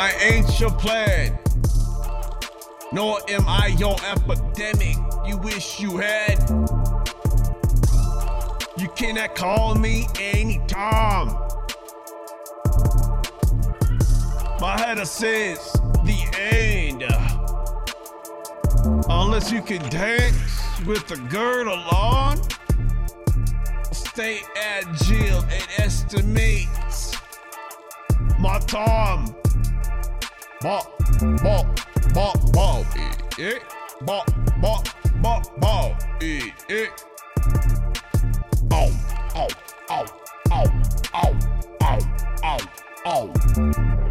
I ain't your plan. Nor am I your epidemic you wish you had. You cannot call me anytime. My header says the end. Unless you can dance with the girdle on, stay agile and estimate my time bop, bop, bop, bop, eh, eh, bop, bop, bop, bop, eh, eh. Ow, ow, ow, ow, ow, ow, ow, ow.